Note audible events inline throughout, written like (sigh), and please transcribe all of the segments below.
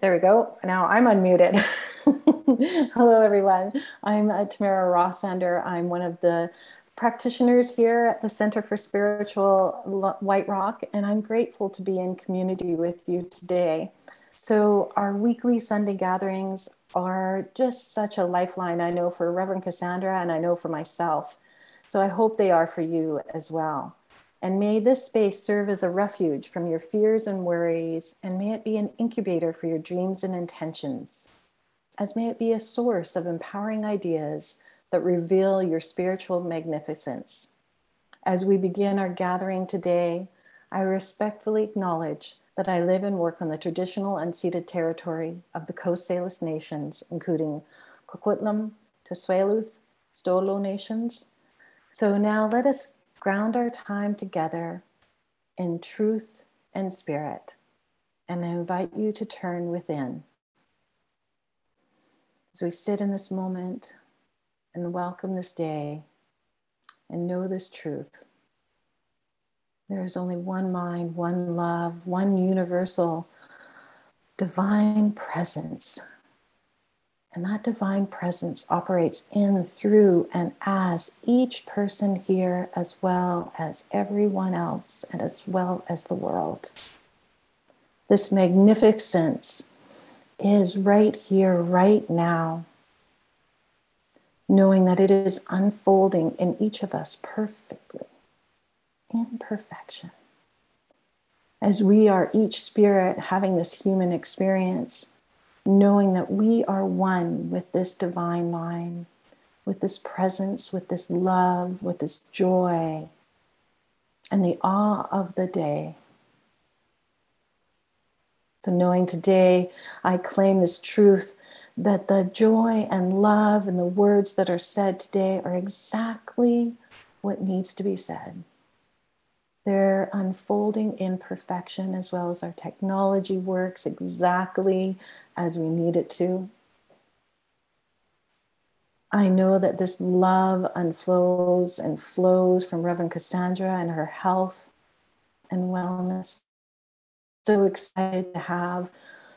There we go. Now I'm unmuted. (laughs) Hello, everyone. I'm uh, Tamara Rossander. I'm one of the practitioners here at the Center for Spiritual White Rock, and I'm grateful to be in community with you today. So, our weekly Sunday gatherings are just such a lifeline, I know, for Reverend Cassandra and I know for myself. So, I hope they are for you as well. And may this space serve as a refuge from your fears and worries, and may it be an incubator for your dreams and intentions, as may it be a source of empowering ideas that reveal your spiritual magnificence. As we begin our gathering today, I respectfully acknowledge that I live and work on the traditional unceded territory of the Coast Salish nations, including Coquitlam, Tsleil-Waututh, Stolo nations. So now let us ground our time together in truth and spirit. And I invite you to turn within. As we sit in this moment and welcome this day and know this truth, there is only one mind, one love, one universal divine presence and that divine presence operates in, through, and as each person here, as well as everyone else, and as well as the world. This magnificence is right here, right now, knowing that it is unfolding in each of us perfectly, in perfection. As we are each spirit having this human experience knowing that we are one with this divine mind, with this presence, with this love, with this joy, and the awe of the day. So, knowing today, I claim this truth that the joy and love and the words that are said today are exactly what needs to be said. They're unfolding in perfection as well as our technology works exactly as we need it to. I know that this love unflows and flows from Reverend Cassandra and her health and wellness. So excited to have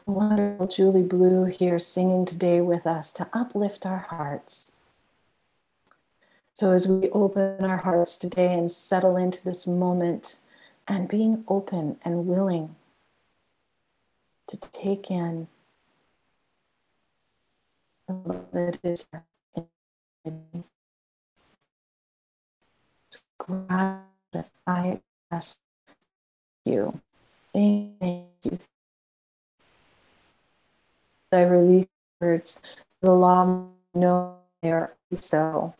wonderful Julie Blue here singing today with us to uplift our hearts. So, as we open our hearts today and settle into this moment and being open and willing to take in that is I ask you. Thank you. I release words. The law know they are so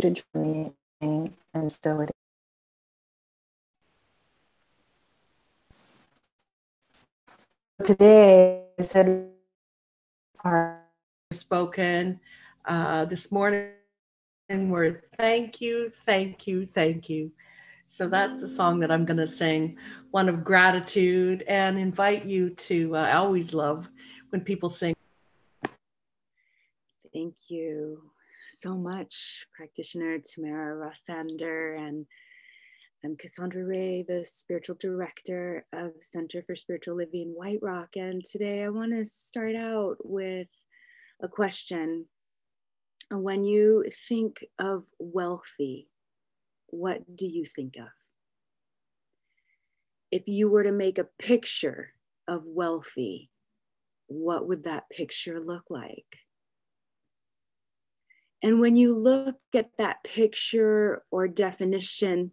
to join me, and so it is. Today, I said, spoken uh, this morning were thank you, thank you, thank you. So that's the song that I'm going to sing, one of gratitude, and invite you to. Uh, I always love when people sing. Thank you so much, practitioner Tamara Rossander, and I'm Cassandra Ray, the spiritual director of Center for Spiritual Living White Rock. And today I want to start out with a question. When you think of wealthy, what do you think of? If you were to make a picture of wealthy, what would that picture look like? And when you look at that picture or definition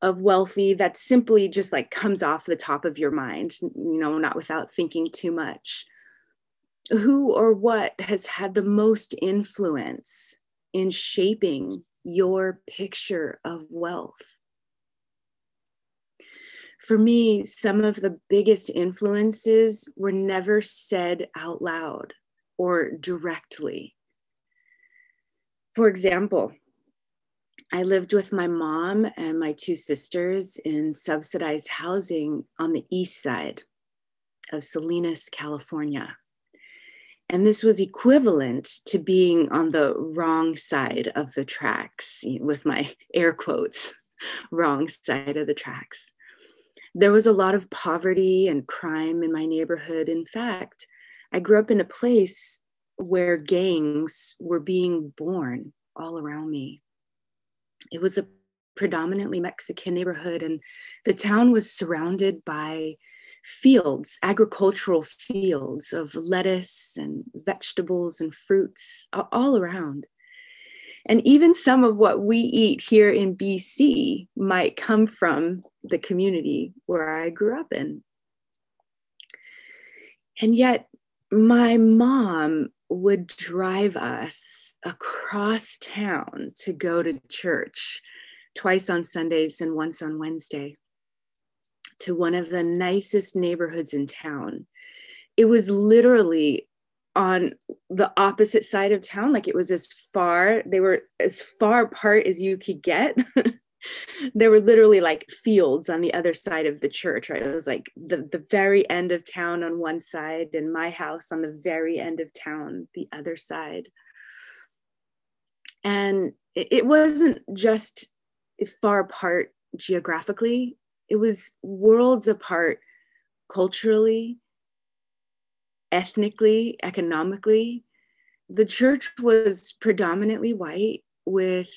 of wealthy, that simply just like comes off the top of your mind, you know, not without thinking too much. Who or what has had the most influence in shaping your picture of wealth? For me, some of the biggest influences were never said out loud or directly for example, I lived with my mom and my two sisters in subsidized housing on the east side of Salinas, California. And this was equivalent to being on the wrong side of the tracks, with my (laughs) air quotes, (laughs) wrong side of the tracks. There was a lot of poverty and crime in my neighborhood. In fact, I grew up in a place where gangs were being born all around me. It was a predominantly Mexican neighborhood, and the town was surrounded by fields, agricultural fields of lettuce and vegetables and fruits all around. And even some of what we eat here in BC might come from the community where I grew up in. And yet, my mom would drive us across town to go to church twice on Sundays and once on Wednesday to one of the nicest neighborhoods in town. It was literally on the opposite side of town. Like it was as far, they were as far apart as you could get. (laughs) (laughs) there were literally like fields on the other side of the church, right? It was like the, the very end of town on one side and my house on the very end of town, the other side. And it, it wasn't just far apart geographically, it was worlds apart culturally, ethnically, economically. The church was predominantly white with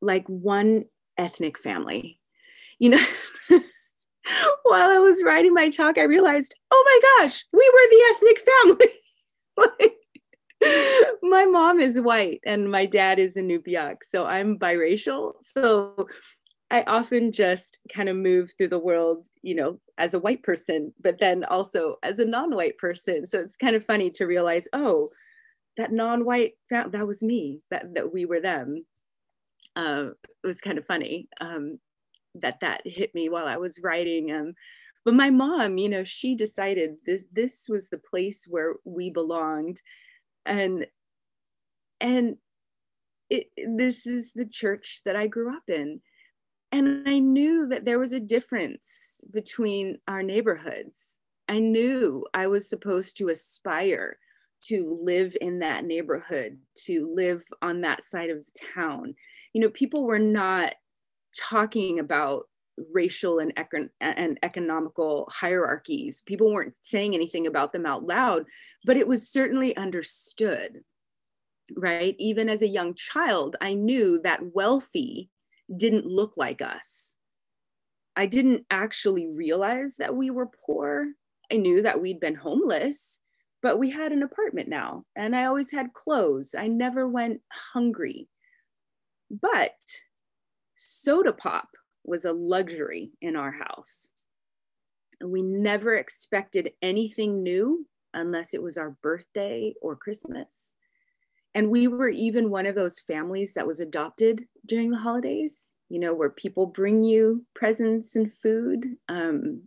like one ethnic family. You know, (laughs) while I was writing my talk, I realized, oh my gosh, we were the ethnic family. (laughs) like, my mom is white and my dad is Inupiaq, so I'm biracial. So I often just kind of move through the world, you know, as a white person, but then also as a non-white person. So it's kind of funny to realize, oh, that non-white that was me, that that we were them. Uh, it was kind of funny um, that that hit me while I was writing. Um, but my mom, you know, she decided this this was the place where we belonged, and and it, this is the church that I grew up in and I knew that there was a difference between our neighborhoods. I knew I was supposed to aspire to live in that neighborhood, to live on that side of town. You know, people were not talking about racial and, and economical hierarchies. People weren't saying anything about them out loud, but it was certainly understood, right? Even as a young child, I knew that wealthy didn't look like us. I didn't actually realize that we were poor. I knew that we'd been homeless, but we had an apartment now, and I always had clothes. I never went hungry. But soda pop was a luxury in our house. We never expected anything new unless it was our birthday or Christmas. And we were even one of those families that was adopted during the holidays, you know, where people bring you presents and food. Um,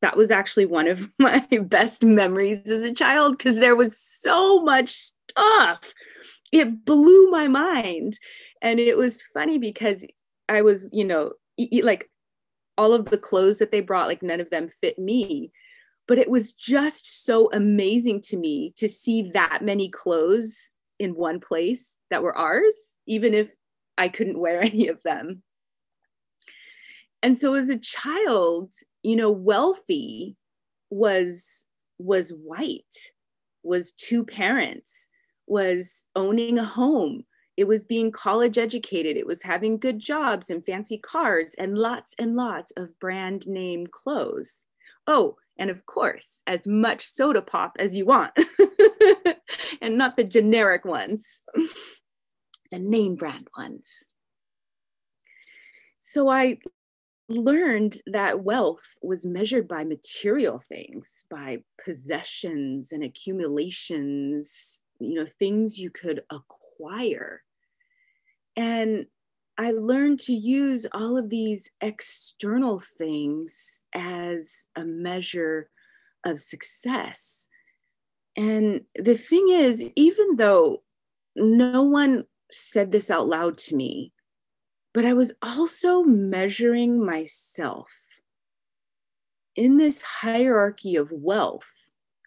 that was actually one of (laughs) my best memories as a child because there was so much stuff. It blew my mind. And it was funny because I was, you know, like all of the clothes that they brought, like none of them fit me. But it was just so amazing to me to see that many clothes in one place that were ours, even if I couldn't wear (laughs) any of them. And so as a child, you know, wealthy was was white, was two parents, was owning a home. It was being college educated. It was having good jobs and fancy cars and lots and lots of brand name clothes. Oh, and of course, as much soda pop as you want, (laughs) and not the generic ones, (laughs) the name brand ones. So I learned that wealth was measured by material things, by possessions and accumulations, you know, things you could acquire. And I learned to use all of these external things as a measure of success. And the thing is, even though no one said this out loud to me, but I was also measuring myself in this hierarchy of wealth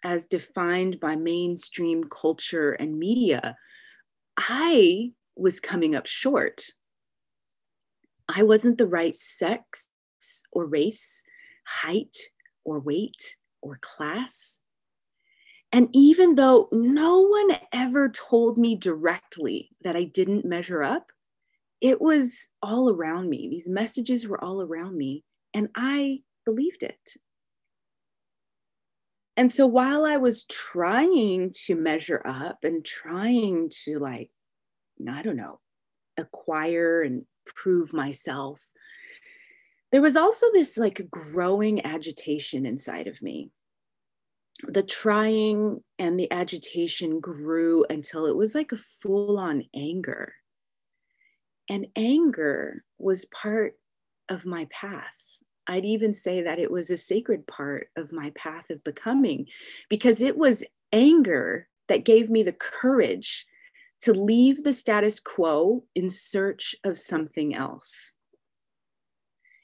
as defined by mainstream culture and media. I was coming up short I wasn't the right sex or race. height or weight or class. And even though no one ever told me directly that I didn't measure up, it was all around me. These messages were all around me, and I believed it. And so while I was trying to measure up and trying to, like, I don't know, acquire and prove myself, there was also this like growing agitation inside of me. The trying and the agitation grew until it was like a full on anger. And anger was part of my path. I'd even say that it was a sacred part of my path of becoming because it was anger that gave me the courage to leave the status quo in search of something else.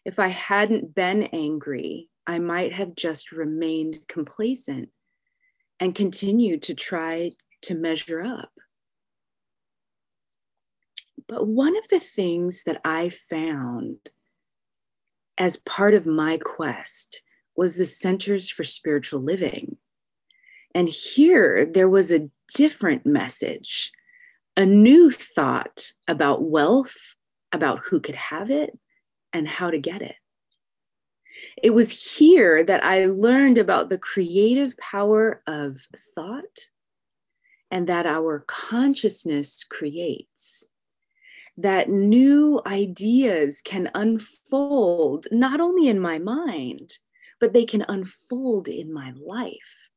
If I hadn't been angry, I might have just remained complacent and continued to try to measure up. But one of the things that I found as part of my quest was the Centers for Spiritual Living. And here there was a different message, a new thought about wealth, about who could have it, and how to get it. It was here that I learned about the creative power of thought and that our consciousness creates that new ideas can unfold not only in my mind, but they can unfold in my life.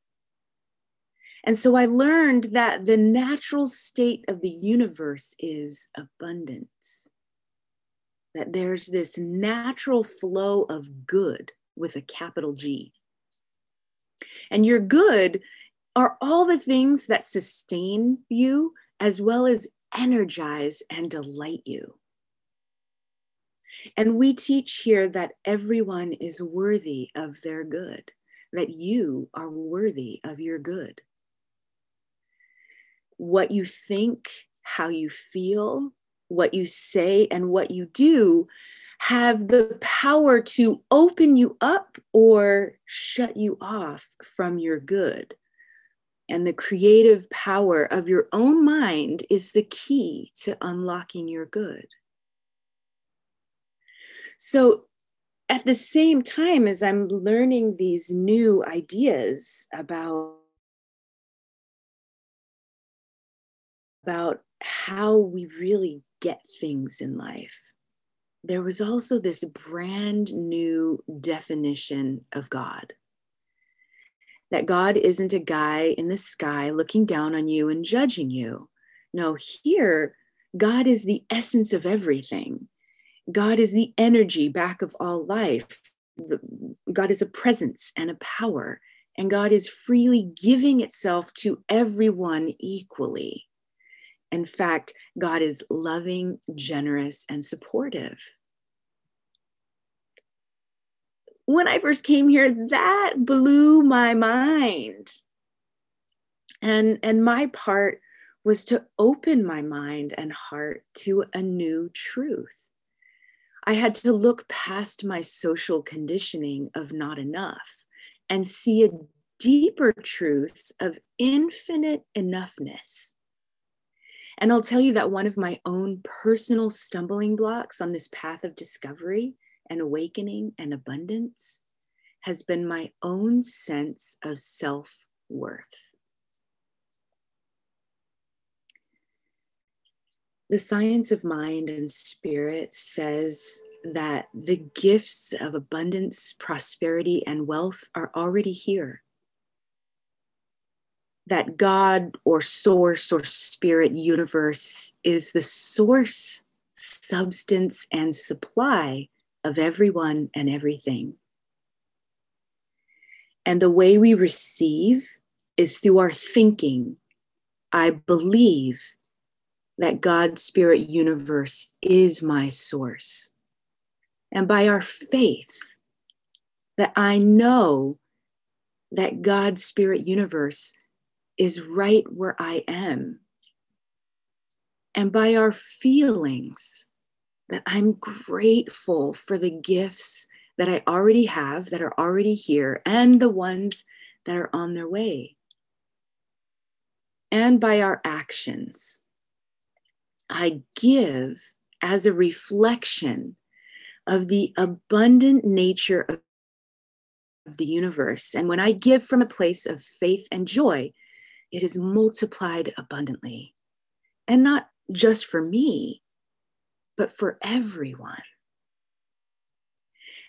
And so I learned that the natural state of the universe is abundance, that there's this natural flow of good with a capital G. And your good are all the things that sustain you as well as energize and delight you. And we teach here that everyone is worthy of their good, that you are worthy of your good. What you think, how you feel, what you say, and what you do have the power to open you up or shut you off from your good and the creative power of your own mind is the key to unlocking your good. So, at the same time as I'm learning these new ideas about about how we really get things in life there was also this brand new definition of God that God isn't a guy in the sky looking down on you and judging you. No, here, God is the essence of everything. God is the energy back of all life. God is a presence and a power, and God is freely giving itself to everyone equally. In fact, God is loving, generous, and supportive when I first came here, that blew my mind. And, and my part was to open my mind and heart to a new truth. I had to look past my social conditioning of not enough and see a deeper truth of infinite enoughness. And I'll tell you that one of my own personal stumbling blocks on this path of discovery and awakening and abundance has been my own sense of self worth. The science of mind and spirit says that the gifts of abundance, prosperity, and wealth are already here. That God or source or spirit universe is the source, substance, and supply of everyone and everything. And the way we receive is through our thinking. I believe that God's spirit universe is my source. And by our faith, that I know that God's spirit universe is right where I am. And by our feelings, that I'm grateful for the gifts that I already have, that are already here, and the ones that are on their way. And by our actions, I give as a reflection of the abundant nature of the universe. And when I give from a place of faith and joy, it is multiplied abundantly. And not just for me, but for everyone.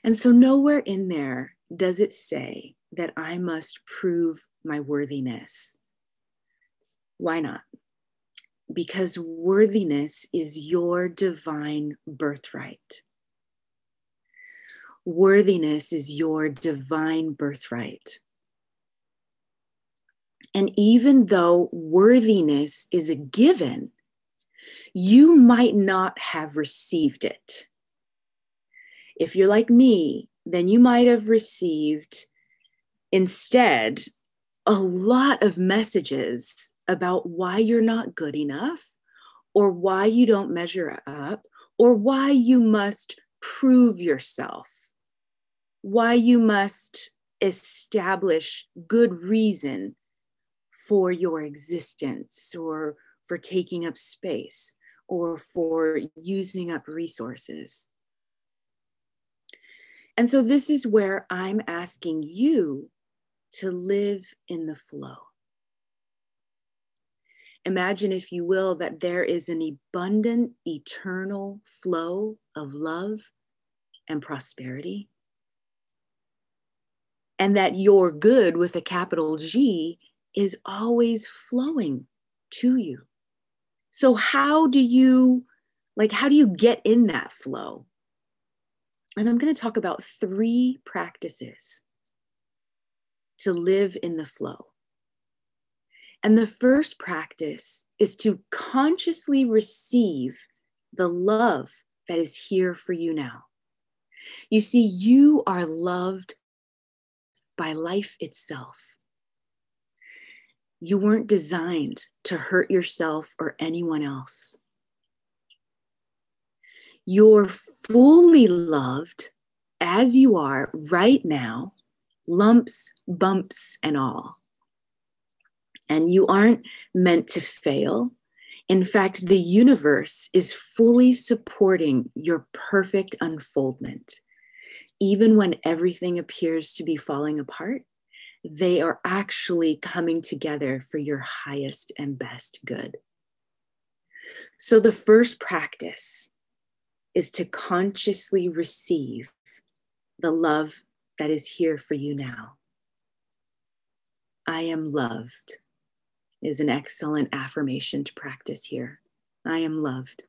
And so, nowhere in there does it say that I must prove my worthiness. Why not? Because worthiness is your divine birthright. Worthiness is your divine birthright. And even though worthiness is a given, you might not have received it. If you're like me, then you might have received instead a lot of messages about why you're not good enough, or why you don't measure up, or why you must prove yourself, why you must establish good reason for your existence or for taking up space or for using up resources. And so, this is where I'm asking you to live in the flow. Imagine, if you will, that there is an abundant, eternal flow of love and prosperity. And that your good with a capital G is always flowing to you. So, how do you, like, how do you get in that flow? And I'm going to talk about three practices to live in the flow. And the first practice is to consciously receive the love that is here for you now. You see, you are loved by life itself. You weren't designed to hurt yourself or anyone else. You're fully loved as you are right now, lumps, bumps, and all. And you aren't meant to fail. In fact, the universe is fully supporting your perfect unfoldment. Even when everything appears to be falling apart, they are actually coming together for your highest and best good. So, the first practice is to consciously receive the love that is here for you now. I am loved is an excellent affirmation to practice here. I am loved.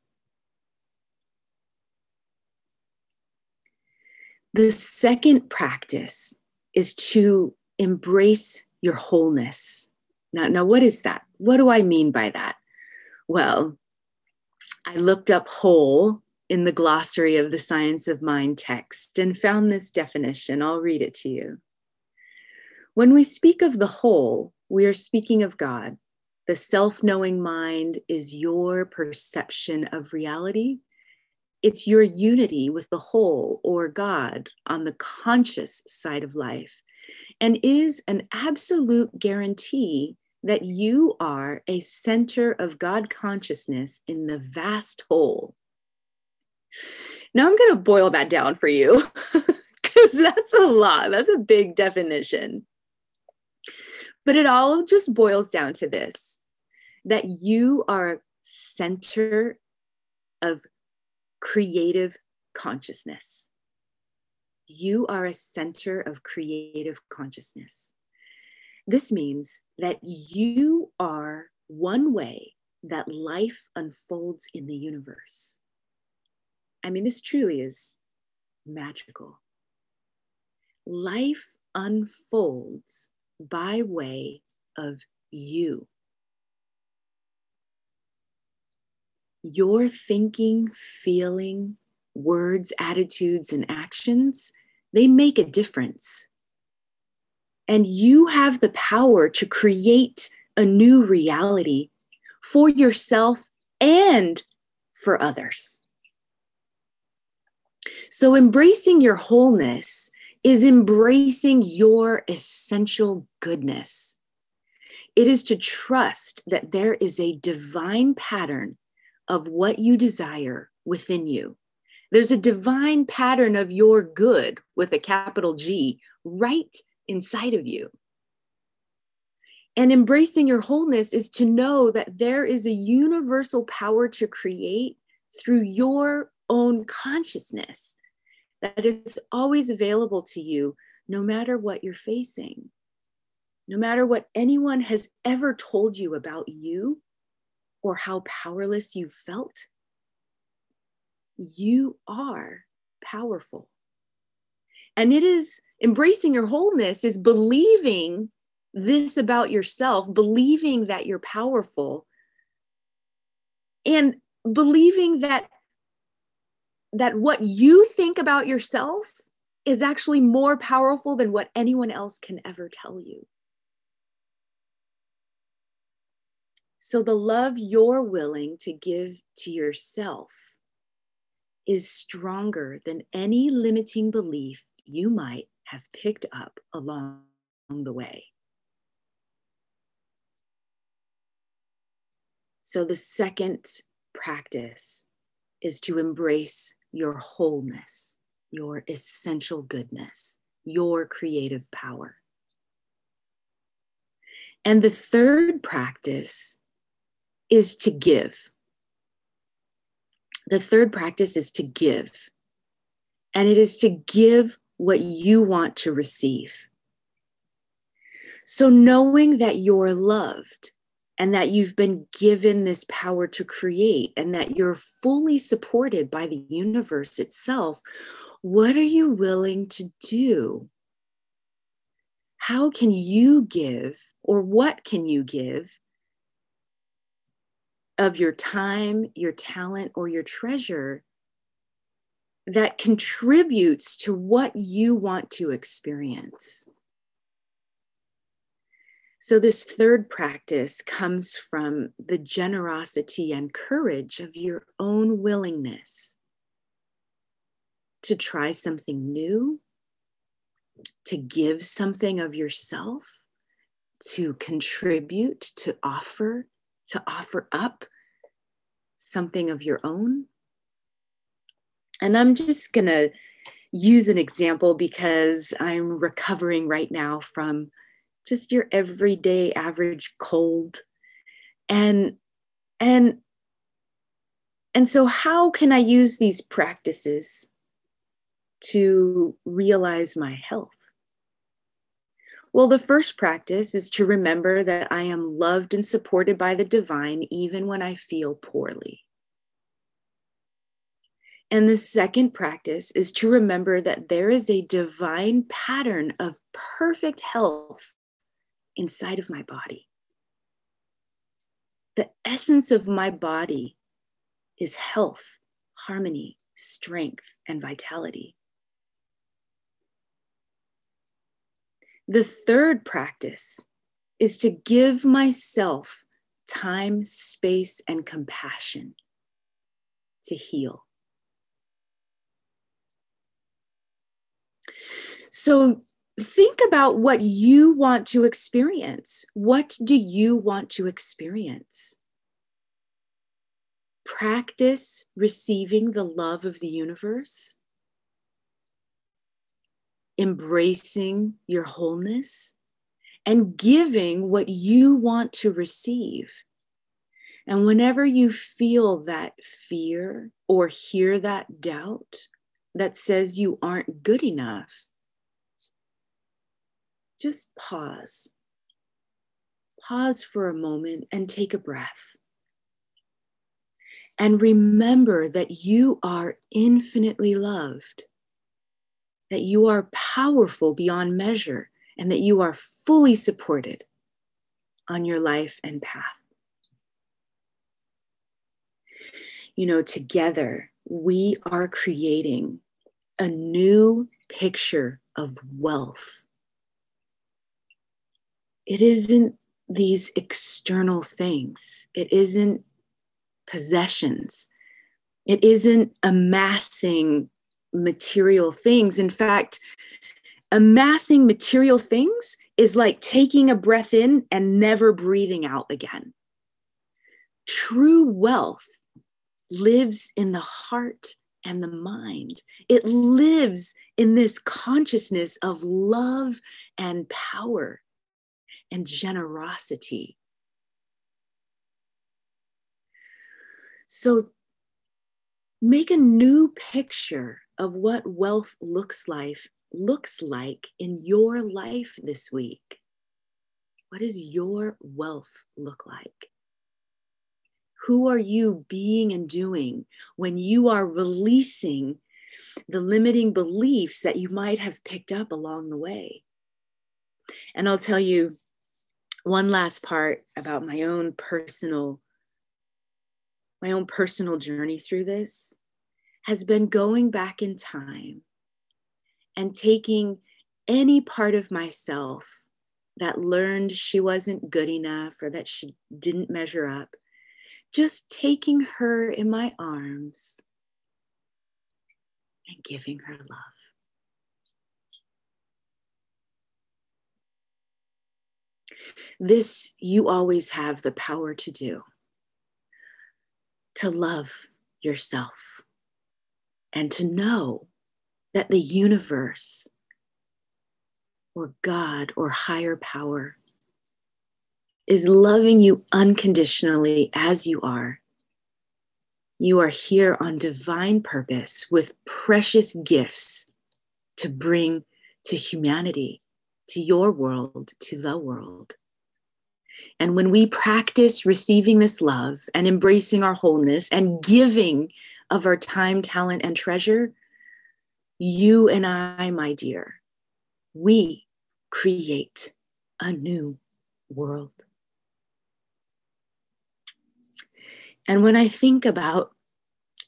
The second practice is to embrace your wholeness. Now, now, what is that? What do I mean by that? Well, I looked up whole in the glossary of the Science of Mind text and found this definition. I'll read it to you. When we speak of the whole, we are speaking of God. The self knowing mind is your perception of reality. It's your unity with the whole or God on the conscious side of life and is an absolute guarantee that you are a center of God consciousness in the vast whole. Now I'm going to boil that down for you (laughs) because that's a lot. That's a big definition. But it all just boils down to this that you are a center of creative consciousness you are a center of creative consciousness. This means that you are one way that life unfolds in the universe. I mean, this truly is magical. Life unfolds by way of you. Your thinking, feeling, words, attitudes, and actions, they make a difference. And you have the power to create a new reality for yourself and for others. So, embracing your wholeness is embracing your essential goodness. It is to trust that there is a divine pattern of what you desire within you. There's a divine pattern of your good with a capital G right inside of you. And embracing your wholeness is to know that there is a universal power to create through your own consciousness that is always available to you, no matter what you're facing. No matter what anyone has ever told you about you or how powerless you felt, you are powerful. And it is embracing your wholeness, is believing this about yourself, believing that you're powerful, and believing that that what you think about yourself is actually more powerful than what anyone else can ever tell you. So, the love you're willing to give to yourself is stronger than any limiting belief you might have picked up along the way. So, the second practice is to embrace your wholeness, your essential goodness, your creative power. And the third practice is to give. The third practice is to give. And it is to give what you want to receive. So, knowing that you're loved and that you've been given this power to create and that you're fully supported by the universe itself, what are you willing to do? How can you give, or what can you give of your time, your talent, or your treasure that contributes to what you want to experience? So, this third practice comes from the generosity and courage of your own willingness to try something new, to give something of yourself, to contribute, to offer, to offer up something of your own. And I'm just going to use an example because I'm recovering right now from just your everyday average cold and and and so how can i use these practices to realize my health well the first practice is to remember that i am loved and supported by the divine even when i feel poorly and the second practice is to remember that there is a divine pattern of perfect health inside of my body. The essence of my body is health, harmony, strength, and vitality. The third practice is to give myself time, space, and compassion to heal. So, think about what you want to experience. What do you want to experience? Practice receiving the love of the universe, embracing your wholeness, and giving what you want to receive. And whenever you feel that fear or hear that doubt that says you aren't good enough, just pause. Pause for a moment and take a breath. And remember that you are infinitely loved, that you are powerful beyond measure, and that you are fully supported on your life and path. You know, together we are creating a new picture of wealth. It isn't these external things, it isn't possessions, it isn't amassing material things. In fact, amassing material things is like taking a breath in and never breathing out again. True wealth lives in the heart and the mind. It lives in this consciousness of love and power and generosity. So make a new picture of what wealth looks like looks like in your life this week. What does your wealth look like? Who are you being and doing when you are releasing the limiting beliefs that you might have picked up along the way? And I'll tell you one last part about my own personal my own personal journey through this has been going back in time and taking any part of myself that learned she wasn't good enough or that she didn't measure up, just taking her in my arms and giving her love. This you always have the power to do to love yourself and to know that the universe or God or higher power is loving you unconditionally as you are. You are here on divine purpose with precious gifts to bring to humanity, to your world, to the world. And when we practice receiving this love and embracing our wholeness and giving of our time, talent, and treasure, you and I, my dear, we create a new world. And when I think about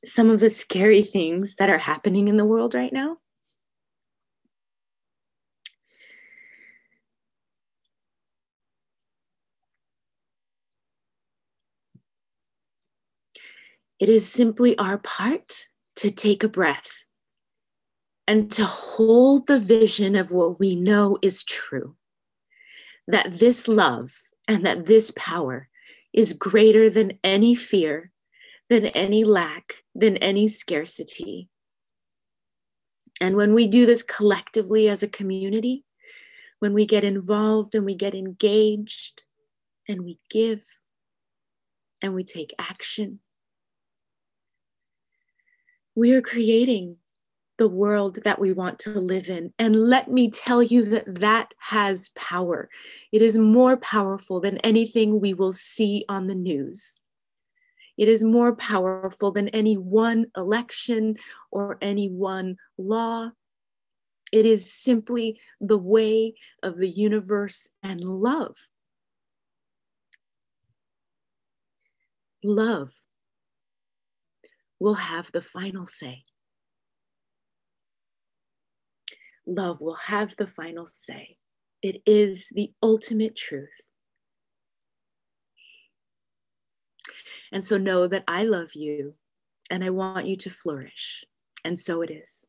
some of the scary things that are happening in the world right now, it is simply our part to take a breath and to hold the vision of what we know is true that this love and that this power is greater than any fear, than any lack, than any scarcity. And when we do this collectively as a community, when we get involved and we get engaged and we give and we take action, we are creating the world that we want to live in. And let me tell you that that has power. It is more powerful than anything we will see on the news. It is more powerful than any one election or any one law. It is simply the way of the universe and love. Love will have the final say. love will have the final say. It is the ultimate truth. And so know that I love you and I want you to flourish. And so it is.